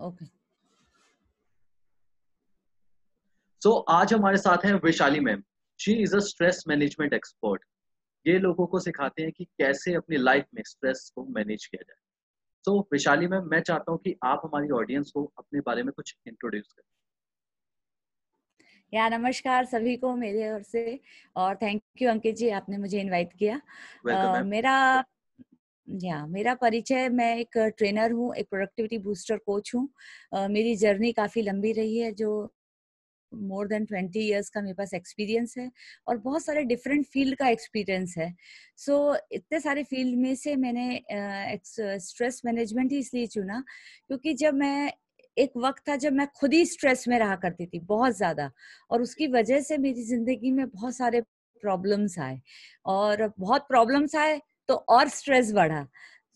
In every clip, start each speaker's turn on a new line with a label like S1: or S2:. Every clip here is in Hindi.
S1: ओके
S2: सो आज हमारे साथ हैं Vaishali ma'am. She is a stress management expert ये लोगों को सिखाते हैं कि कैसे अपनी लाइफ में स्ट्रेस को मैनेज किया जाए। सो so, वैशाली मैम मैं चाहता हूँ कि आप हमारी ऑडियंस को अपने बारे में कुछ इंट्रोड्यूस करें।
S1: या नमस्कार सभी को मेरे ओर से। और थैंक यू अंकित जी आपने मुझे इनवाइट किया। Uh, मेरा या मेरा परिचय मैं एक ट्रेनर हूँ एक प्रोडक्टिविटी बूस्टर कोच हूँ। मेरी जर्नी काफ़ी लंबी रही है जो मोर देन ट्वेंटी इयर्स का मेरे पास एक्सपीरियंस है और बहुत सारे डिफरेंट फ़ील्ड का एक्सपीरियंस है। सो so, इतने सारे फ़ील्ड में से मैंने स्ट्रेस मैनेजमेंट ही इसलिए चुना क्योंकि जब मैं एक वक्त था जब मैं खुद ही स्ट्रेस में रहा करती थी बहुत ज़्यादा और उसकी वजह से मेरी ज़िंदगी में बहुत सारे प्रॉब्लम्स आए और बहुत प्रॉब्लम्स आए तो और स्ट्रेस बढ़ा।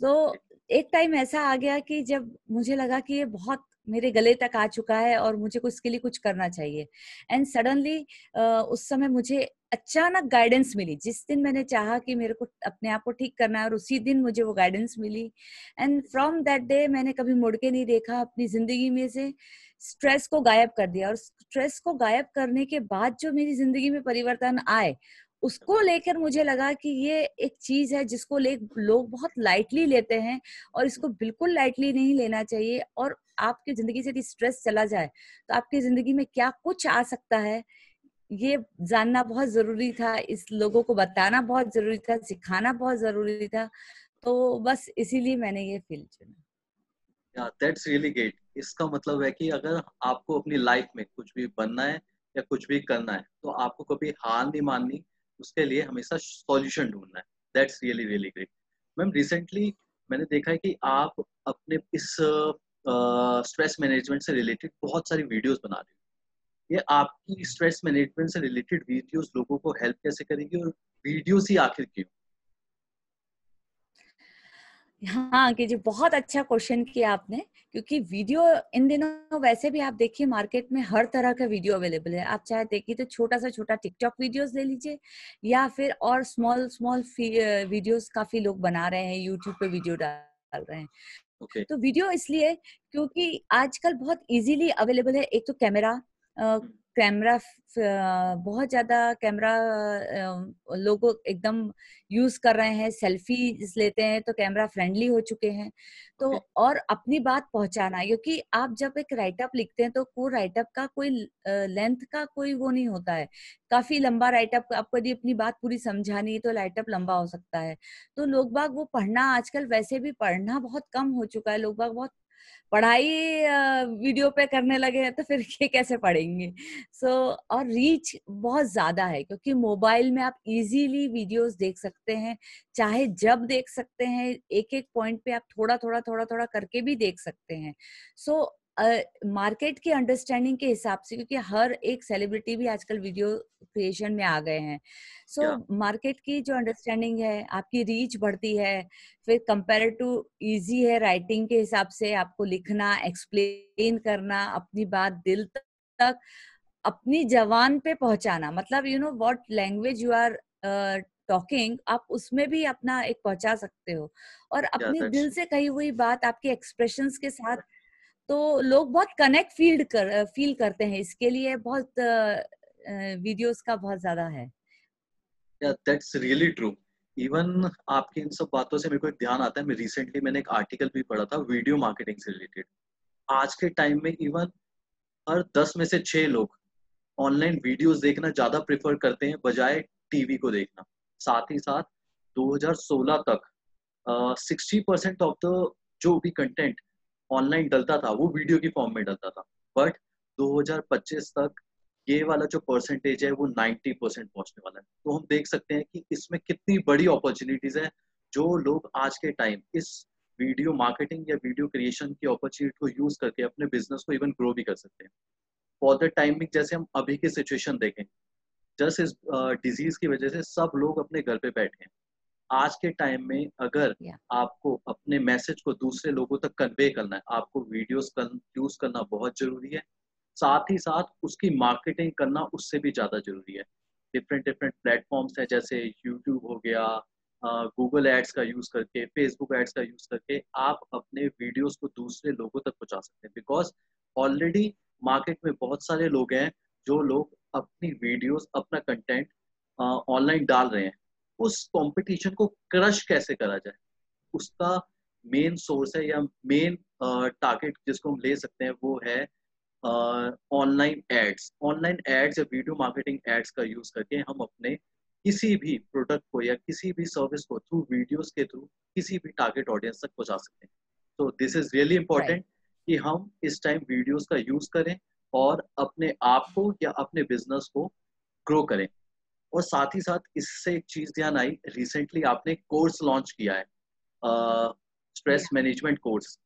S1: तो एक टाइम ऐसा आ गया कि जब मुझे लगा कि ये बहुत मेरे गले तक आ चुका है और मुझे कुछ इसके लिए कुछ करना चाहिए। एंड सडनली उस समय मुझे अचानक गाइडेंस मिली। जिस दिन मैंने चाहा कि मेरे को अपने आप को ठीक करना है और उसी दिन मुझे वो गाइडेंस मिली। एंड फ्रॉम दैट डे मैंने कभी मुड़ के नहीं देखा अपनी ज़िंदगी में से। स्ट्रेस को गायब कर दिया और स्ट्रेस को गायब करने के बाद जो मेरी ज़िंदगी में परिवर्तन आए उसको लेकर मुझे लगा कि ये एक चीज़ है जिसको ले, लोग बहुत लाइटली लेते हैं और इसको बिल्कुल लाइटली नहीं लेना चाहिए और आपकी ज़िंदगी से यदि स्ट्रेस चला जाए तो आपकी ज़िंदगी में क्या कुछ आ सकता है? ये जानना बहुत ज़रूरी था, इस लोगों को बताना बहुत ज़रूरी था, सिखाना बहुत ज़रूरी था तो बस इसीलिए मैंने ये फ़ील्ड चुना।
S2: दैट्स रियली ग्रेट इसका मतलब है कि अगर आपको अपनी लाइफ में कुछ भी बनना है या कुछ भी करना है तो आपको कभी हार नहीं माननी उसके लिए हमेशा सॉल्यूशन ढूंढना है। That's really really great ma'am recently मैंने देखा है कि आप अपने इस स्ट्रेस uh, मैनेजमेंट से रिलेटेड बहुत सारी वीडियोस बना रहे हो। ये आपकी स्ट्रेस मैनेजमेंट से रिलेटेड वीडियोस लोगों को हेल्प कैसे करेगी और वीडियोस ही आखिर क्यों?
S1: हाँ कि जी बहुत अच्छा क्वेश्चन किया आपने क्योंकि वीडियो इन दिनों वैसे भी आप देखिए मार्केट में हर तरह का वीडियो अवेलेबल है आप चाहे देखिए तो छोटा सा छोटा टिकटॉक वीडियोस ले लीजिए या फिर और स्मॉल स्मॉल वीडियोस काफ़ी लोग बना रहे हैं यूट्यूब पे वीडियो डाल रहे हैं okay. तो वीडियो इसलिए क्योंकि आजकल बहुत इजीली अवेलेबल है एक तो कैमरा कैमरा बहुत ज़्यादा कैमरा लोग एकदम यूज़ कर रहे हैं सेल्फी लेते हैं तो कैमरा फ्रेंडली हो चुके हैं। तो और अपनी बात पहुंचाना क्योंकि आप जब एक राइटअप लिखते हैं तो वो राइटअप का कोई लेंथ का कोई वो नहीं होता है। काफ़ी लंबा राइटअप आपको यदि अपनी बात पूरी समझानी है तो राइटअप लंबा हो सकता है। तो लोग बाग वो पढ़ना आजकल वैसे भी पढ़ना बहुत कम हो चुका है लोग बाग बहुत पढ़ाई वीडियो पे करने लगे हैं तो फिर ये कैसे पढ़ेंगे? सो so, और रीच बहुत ज़्यादा है क्योंकि मोबाइल में आप इजीली वीडियोस देख सकते हैं चाहे जब देख सकते हैं एक एक पॉइंट पे आप थोड़ा थोड़ा थोड़ा थोड़ा करके भी देख सकते हैं। सो so, मार्केट uh, की अंडरस्टैंडिंग के हिसाब से क्योंकि हर एक सेलिब्रिटी भी आजकल वीडियो क्रिएशन में आ गए हैं। So so, market yeah. की जो अंडरस्टैंडिंग है आपकी रीच बढ़ती है फिर कंपेयर टू इजी है राइटिंग के हिसाब से आपको लिखना एक्सप्लेन करना अपनी बात दिल तक अपनी जवान पे पहुंचाना। मतलब you know what language you are talking आप उसमें भी अपना एक पहुँचा सकते हो। और अपने दिल से कही हुई बात आपके एक्सप्रेशंस के साथ तो लोग बहुत कनेक्ट फील कर फील करते हैं, इसके लिए बहुत वीडियोस का बहुत ज़्यादा है।
S2: दैट्स रियली ट्रू इवन आपकी इन सब बातों से मेरे को एक ध्यान आता है। मैं रिसेंटली मैंने एक आर्टिकल भी पढ़ा था वीडियो मार्केटिंग से रिलेटेड आज के टाइम में इवन हर दस में से छह लोग ऑनलाइन वीडियोस देखना ज़्यादा प्रेफर करते हैं, बजाय टीवी को देखना। साथ ही साथ 2016 तक सिक्सटी परसेंट ऑफ़ द जो भी कंटेंट ऑनलाइन डलता था, वो वीडियो की फॉर्म में डलता था। बट 2025 तक ये वाला जो परसेंटेज है, वो 90 परसेंट पहुँचने वाला है। तो हम देख सकते हैं कि इसमें कितनी बड़ी अपॉर्चुनिटीज़ है, जो लोग आज के टाइम इस वीडियो मार्केटिंग या वीडियो क्रिएशन की अपॉर्चुनिटी को यूज़ करके अपने बिज़नेस को इवन ग्रो भी कर सकते हैं। फॉर द टाइमिंग जैसे हम अभी की सिचुएशन देखें, जस्ट इस डिज़ीज़ की वजह से सब लोग अपने घर पे बैठे हैं। आज के टाइम में अगर yeah. आपको अपने मैसेज को दूसरे लोगों तक कन्वे करना है आपको वीडियोस यूज़ करना बहुत ज़रूरी है। साथ ही साथ उसकी मार्केटिंग करना उससे भी ज़्यादा ज़रूरी है। डिफरेंट डिफरेंट प्लेटफॉर्म्स है जैसे यूट्यूब हो गया गूगल एड्स का यूज़ करके फेसबुक एड्स का यूज़ करके आप अपने वीडियोस को दूसरे लोगों तक पहुँचा सकते हैं। बिकॉज़ ऑलरेडी मार्केट में बहुत सारे लोग हैं जो लोग अपनी वीडियोस अपना कंटेंट ऑनलाइन डाल रहे हैं। उस कंपटीशन को क्रश कैसे करा जाए? उसका मेन सोर्स है या मेन टारगेट जिसको हम ले सकते हैं वो है ऑनलाइन एड्स ऑनलाइन एड्स या वीडियो मार्केटिंग एड्स का यूज़ करके हम अपने किसी भी प्रोडक्ट को या किसी भी सर्विस को थ्रू वीडियोस के थ्रू किसी भी टारगेट ऑडियंस तक पहुँचा सकते हैं. तो दिस इज़ रियली इंपॉर्टेंट कि हम इस टाइम वीडियोस का यूज़ करें और अपने आप को या अपने बिज़नेस को ग्रो करें. और साथ ही साथ इससे एक चीज़ ध्यान आई रिसेंटली आपने कोर्स लॉन्च किया है स्ट्रेस मैनेजमेंट कोर्स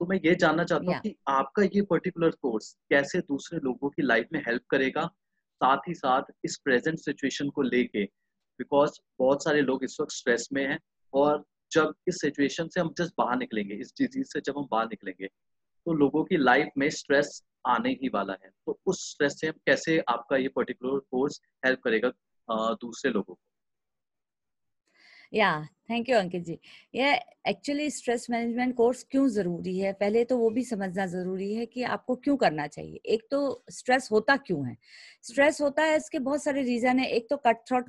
S2: तो मैं ये जानना चाहता हूँ yeah. कि आपका ये पर्टिकुलर कोर्स कैसे दूसरे लोगों की लाइफ में हेल्प करेगा साथ ही साथ इस प्रेजेंट सिचुएशन को लेके? बिकॉज़ बहुत सारे लोग इस वक्त स्ट्रेस में हैं और जब इस सिचुएशन से हम जस्ट बाहर निकलेंगे इस डिज़ीज़ से जब हम बाहर निकलेंगे तो लोगों की लाइफ में स्ट्रेस आने ही वाला है। तो उस स्ट्रेस से हम कैसे आपका ये पर्टिकुलर कोर्स हेल्प करेगा? दूसरे लोगों को।
S1: या थैंक यू अंकित जी। ये एक्चुअली स्ट्रेस मैनेजमेंट कोर्स क्यों ज़रूरी है? पहले तो वो भी समझना ज़रूरी है कि आपको क्यों करना चाहिए। एक तो स्ट्रेस होता क्यों है? स्ट्रेस होता है इसके बहुत सारे रीजन है। एक तो कट थ्रॉट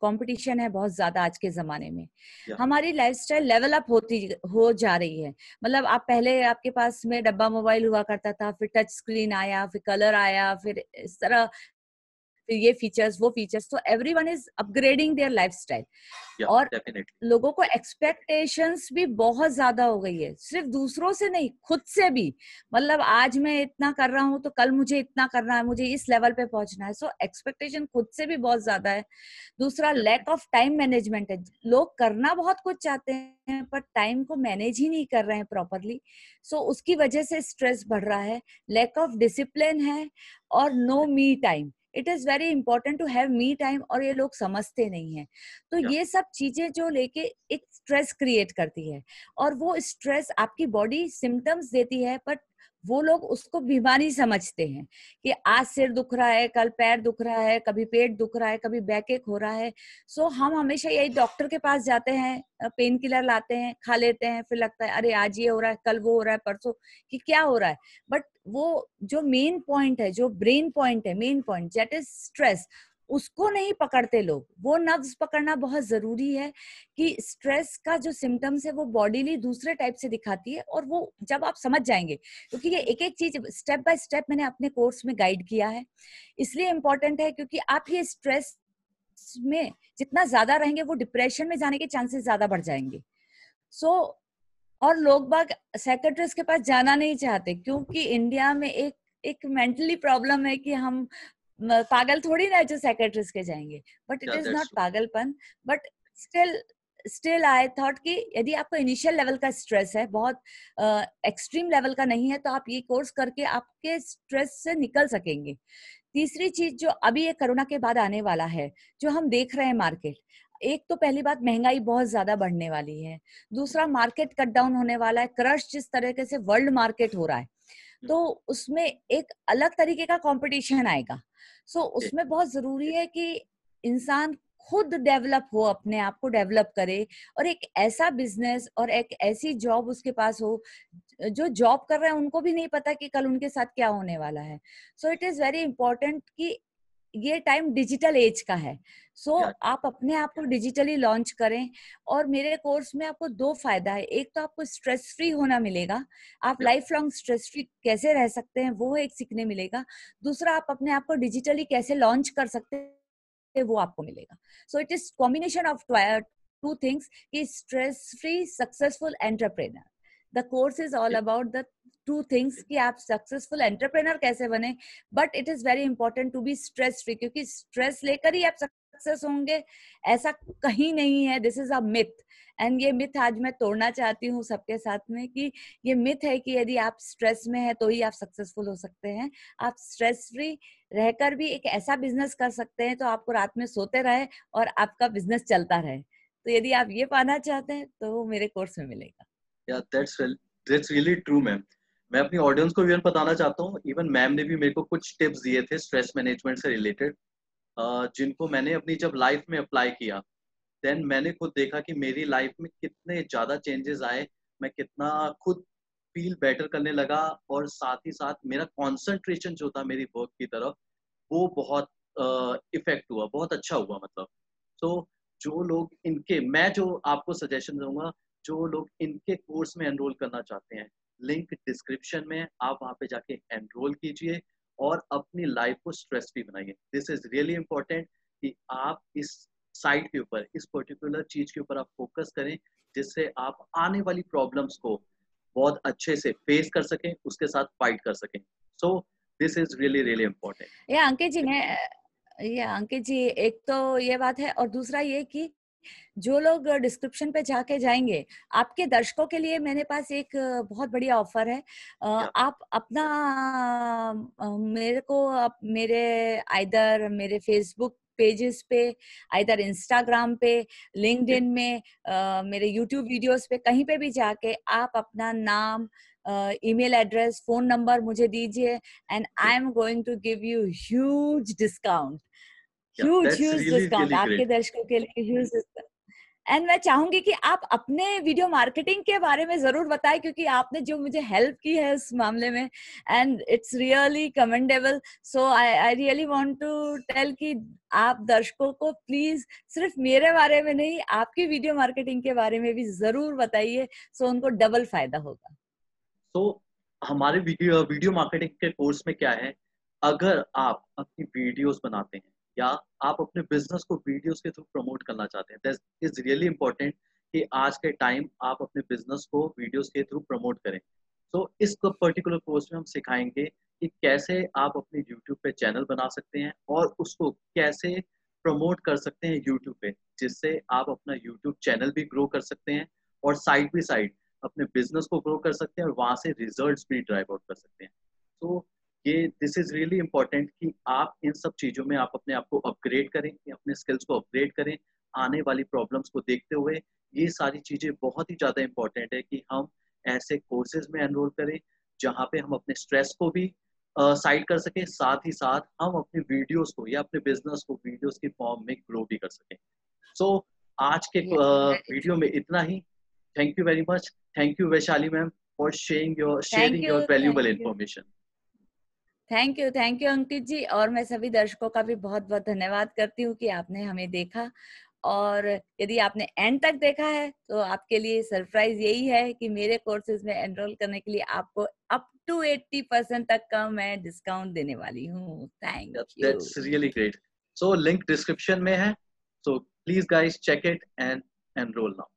S1: कॉम्पिटिशन है बहुत ज़्यादा आज के जमाने में। yeah. हमारी लाइफस्टाइल लेवल अप होती हो जा रही है। मतलब आप पहले आपके पास में डब्बा मोबाइल हुआ करता था फिर टच स्क्रीन आया फिर कलर आया फिर इस तरह फिर ये फीचर्स वो फीचर्स तो every one is upgrading their life style और definitely. लोगों को एक्सपेक्टेशंस भी बहुत ज़्यादा हो गई है। सिर्फ़ दूसरों से नहीं खुद से भी। मतलब आज मैं इतना कर रहा हूँ तो कल मुझे इतना करना है मुझे इस लेवल पे पहुँचना है। सो so, एक्सपेक्टेशन खुद से भी बहुत ज़्यादा है। दूसरा लैक ऑफ़ टाइम मैनेजमेंट है। लोग करना बहुत कुछ चाहते हैं पर टाइम को मैनेज ही नहीं कर रहे हैं प्रॉपरली सो so, उसकी वजह से स्ट्रेस बढ़ रहा है। लैक ऑफ़ डिसिप्लिन है और no me time it is very important to have me time और ये लोग समझते नहीं है। तो yeah. ये सब चीज़ें जो लेके एक स्ट्रेस क्रिएट करती है और वो स्ट्रेस आपकी बॉडी सिम्टम्स देती है बट वो लोग उसको बीमारी समझते हैं कि आज सिर दुख रहा है कल पैर दुख रहा है कभी पेट दुख रहा है कभी बैक एक हो रहा है। सो so, हम हमेशा यही डॉक्टर के पास जाते हैं पेन किलर लाते हैं खा लेते हैं फिर लगता है अरे आज ये हो रहा है कल वो हो रहा है परसों कि क्या हो रहा है? बट वो जो मेन पॉइंट है जो ब्रेन पॉइंट है main point that is stress उसको नहीं पकड़ते लोग। वो नब्ज पकड़ना बहुत ज़रूरी है कि स्ट्रेस का जो सिम्टम्स है वो बॉडीली दूसरे टाइप से दिखाती है और वो जब आप समझ जाएँगे क्योंकि ये एक एक चीज़ स्टेप बाय स्टेप मैंने अपने कोर्स में गाइड किया है। इसलिए इम्पोर्टेंट है क्योंकि आप ये स्ट्रेस में जितना ज़्यादा रहेंगे वो डिप्रेशन में जाने के चांसेस ज़्यादा बढ़ जाएँगे। सो so, और लोग बाग सेक्रेटरीज के पास जाना नहीं चाहते क्योंकि इंडिया में एक एक मेंटली प्रॉब्लम है कि हम पागल थोड़ी ना जो सेक्रेटरीज के जाएँगे। बट इट इज़ नॉट पागलपन। But still still I thought कि यदि आपको इनिशियल लेवल का स्ट्रेस है बहुत एक्सट्रीम uh, लेवल का नहीं है तो आप ये कोर्स करके आपके स्ट्रेस से निकल सकेंगे। तीसरी चीज़ जो अभी ये कोरोना के बाद आने वाला है जो हम देख रहे हैं मार्केट एक तो पहली बात महँगाई बहुत ज़्यादा बढ़ने वाली है। दूसरा मार्केट कट डाउन होने वाला है। क्रश जिस तरीके से वर्ल्ड मार्केट हो रहा है तो उसमें एक अलग तरीके का कंपटीशन आएगा। सो so, उसमें बहुत ज़रूरी है कि इंसान खुद डेवलप हो अपने आप को डेवलप करे और एक ऐसा बिज़नेस और एक ऐसी जॉब उसके पास हो जो जॉब कर रहे हैं उनको भी नहीं पता कि कल उनके साथ क्या होने वाला है। So it is very important कि ये टाइम डिजिटल एज का है। सो so, आप अपने आप को डिजिटली लॉन्च करें और मेरे कोर्स में आपको दो फ़ायदा है। एक तो आपको स्ट्रेस फ्री होना मिलेगा। आप लाइफ लॉन्ग स्ट्रेस फ्री कैसे रह सकते हैं वो एक सीखने मिलेगा। दूसरा आप अपने आप को डिजिटली कैसे लॉन्च कर सकते हैं वो आपको मिलेगा। So it is combination of two things कि stress free successful entrepreneur the course is all about the two things कि आप सक्सेसफुल एंटरप्रेनर कैसे बने but it is very important to be stress free क्योंकि स्ट्रेस लेकर ही आप सक्सेस होंगे। ऐसा कहीं नहीं है this is a myth and ये मिथ आज मैं तोड़ना चाहती हूँ सबके साथ में कि ये मिथ है कि यदि आप स्ट्रेस में है तो ही आप सक्सेसफुल हो सकते हैं। आप स्ट्रेस फ्री रहकर भी एक ऐसा बिज़नेस कर सकते हैं तो आपको रात में सोते रहे और आपका बिज़नेस चलता रहे। तो यदि आप ये पाना चाहते हैं तो मेरे कोर्स में मिलेगा।
S2: That's well that's really true ma'am मैं अपनी ऑडियंस को भी बताना चाहता हूँ। इवन मैम ने भी मेरे को कुछ टिप्स दिए थे स्ट्रेस मैनेजमेंट से रिलेटेड जिनको मैंने अपनी जब लाइफ में अप्लाई किया देन मैंने खुद देखा कि मेरी लाइफ में कितने ज़्यादा चेंजेस आए, मैं कितना खुद फील बेटर करने लगा और साथ ही साथ मेरा कॉन्सेंट्रेशन जो था मेरी वर्क की तरफ़, वो बहुत इफ़ेक्ट हुआ, बहुत अच्छा हुआ मतलब। तो जो लोग इनके, मैं जो आपको सजेशन दूँगा, जो लोग इनके कोर्स में एनरोल करना चाहते हैं लिंक डिस्क्रिप्शन में, आप वहाँ पे जाके एनरोल कीजिए और अपनी लाइफ को स्ट्रेस फ्री बनाइए। दिस इज़ रियली इंपॉर्टेंट कि आप इस साइट के ऊपर, इस पर्टिकुलर चीज़ के ऊपर आप फोकस करें, जिससे आप आने वाली प्रॉब्लम्स को बहुत अच्छे से फेस कर सकें, उसके साथ फाइट कर सकें। So this is really really important
S1: ये अंकित जी मैं ये अंकित जी, एक तो ये बात है और दूसरा ये कि जो लोग डिस्क्रिप्शन पे जाके जाएँगे आपके दर्शकों के लिए मेरे पास एक बहुत बढ़िया ऑफ़र है। आप अपना मेरे को आप मेरे आइदर मेरे फेसबुक पेजेस पे इधर इंस्टाग्राम पे लिंक्डइन में uh, मेरे यूट्यूब वीडियोस पे कहीं पे भी जाके आप अपना नाम ईमेल एड्रेस फ़ोन नंबर मुझे दीजिए and I am going to give you huge discount huge huge discount आपके दर्शकों के लिए ह्यूज डिस्काउंट एंड मैं चाहूँगी कि आप अपने वीडियो मार्केटिंग के बारे में ज़रूर बताएँ क्योंकि आपने जो मुझे हेल्प की है उस मामले में and it's really commendable so I I really want to tell कि आप दर्शकों को प्लीज़ सिर्फ़ मेरे बारे में नहीं आपकी वीडियो मार्केटिंग के बारे में भी ज़रूर बताइए सो उनको डबल फ़ायदा होगा।
S2: तो so, हमारे वीडियो वीडियो मार्केटिंग के कोर्स में क्या है? अगर आप अपनी वीडियोस बनाते हैं या आप अपने बिज़नेस को वीडियोस के थ्रू प्रमोट करना चाहते हैं इज़ रियली इंपॉर्टेंट कि आज के टाइम आप अपने बिज़नेस को वीडियोस के थ्रू प्रमोट करें। तो so, इस पर्टिकुलर कोर्स में हम सिखाएँगे कि कैसे आप अपने यूट्यूब पे चैनल बना सकते हैं और उसको कैसे प्रमोट कर सकते हैं यूट्यूब पे जिससे आप अपना यूट्यूब चैनल भी ग्रो कर सकते हैं और साइड बाई साइड अपने बिज़नेस को ग्रो कर सकते हैं और वहाँ से रिज़ल्ट भी ड्राइव आउट कर सकते हैं। तो ये दिस इज़ रियली इंपॉर्टेंट कि आप इन सब चीज़ों में आप अपने आप को अपग्रेड करें अपने स्किल्स को अपग्रेड करें आने वाली प्रॉब्लम्स को देखते हुए। ये सारी चीज़ें बहुत ही ज़्यादा इम्पोर्टेंट है कि हम ऐसे कोर्सेज में एनरोल करें जहाँ पे हम अपने स्ट्रेस को भी साइड uh, कर सकें साथ ही साथ हम अपने वीडियोस को या अपने बिज़नेस को वीडियोस की फॉर्म में ग्रो भी कर सकें। सो so, आज के वीडियो में इतना ही। Thank you very much thank you Vaishali ma'am for sharing your sharing your valuable information
S1: thank you thank you Ankit ji और मैं सभी दर्शकों का भी बहुत बहुत धन्यवाद करती हूँ कि आपने हमें देखा। और यदि आपने एंड तक देखा है तो आपके लिए सरप्राइज़ यही है कि मेरे कोर्सेज में एनरोल करने के लिए आपको अप टू 80 परसेंट तक का मैं डिस्काउंट देने वाली हूँ। Thank you that's
S2: really great so link description में है। So please guys check it and enrol now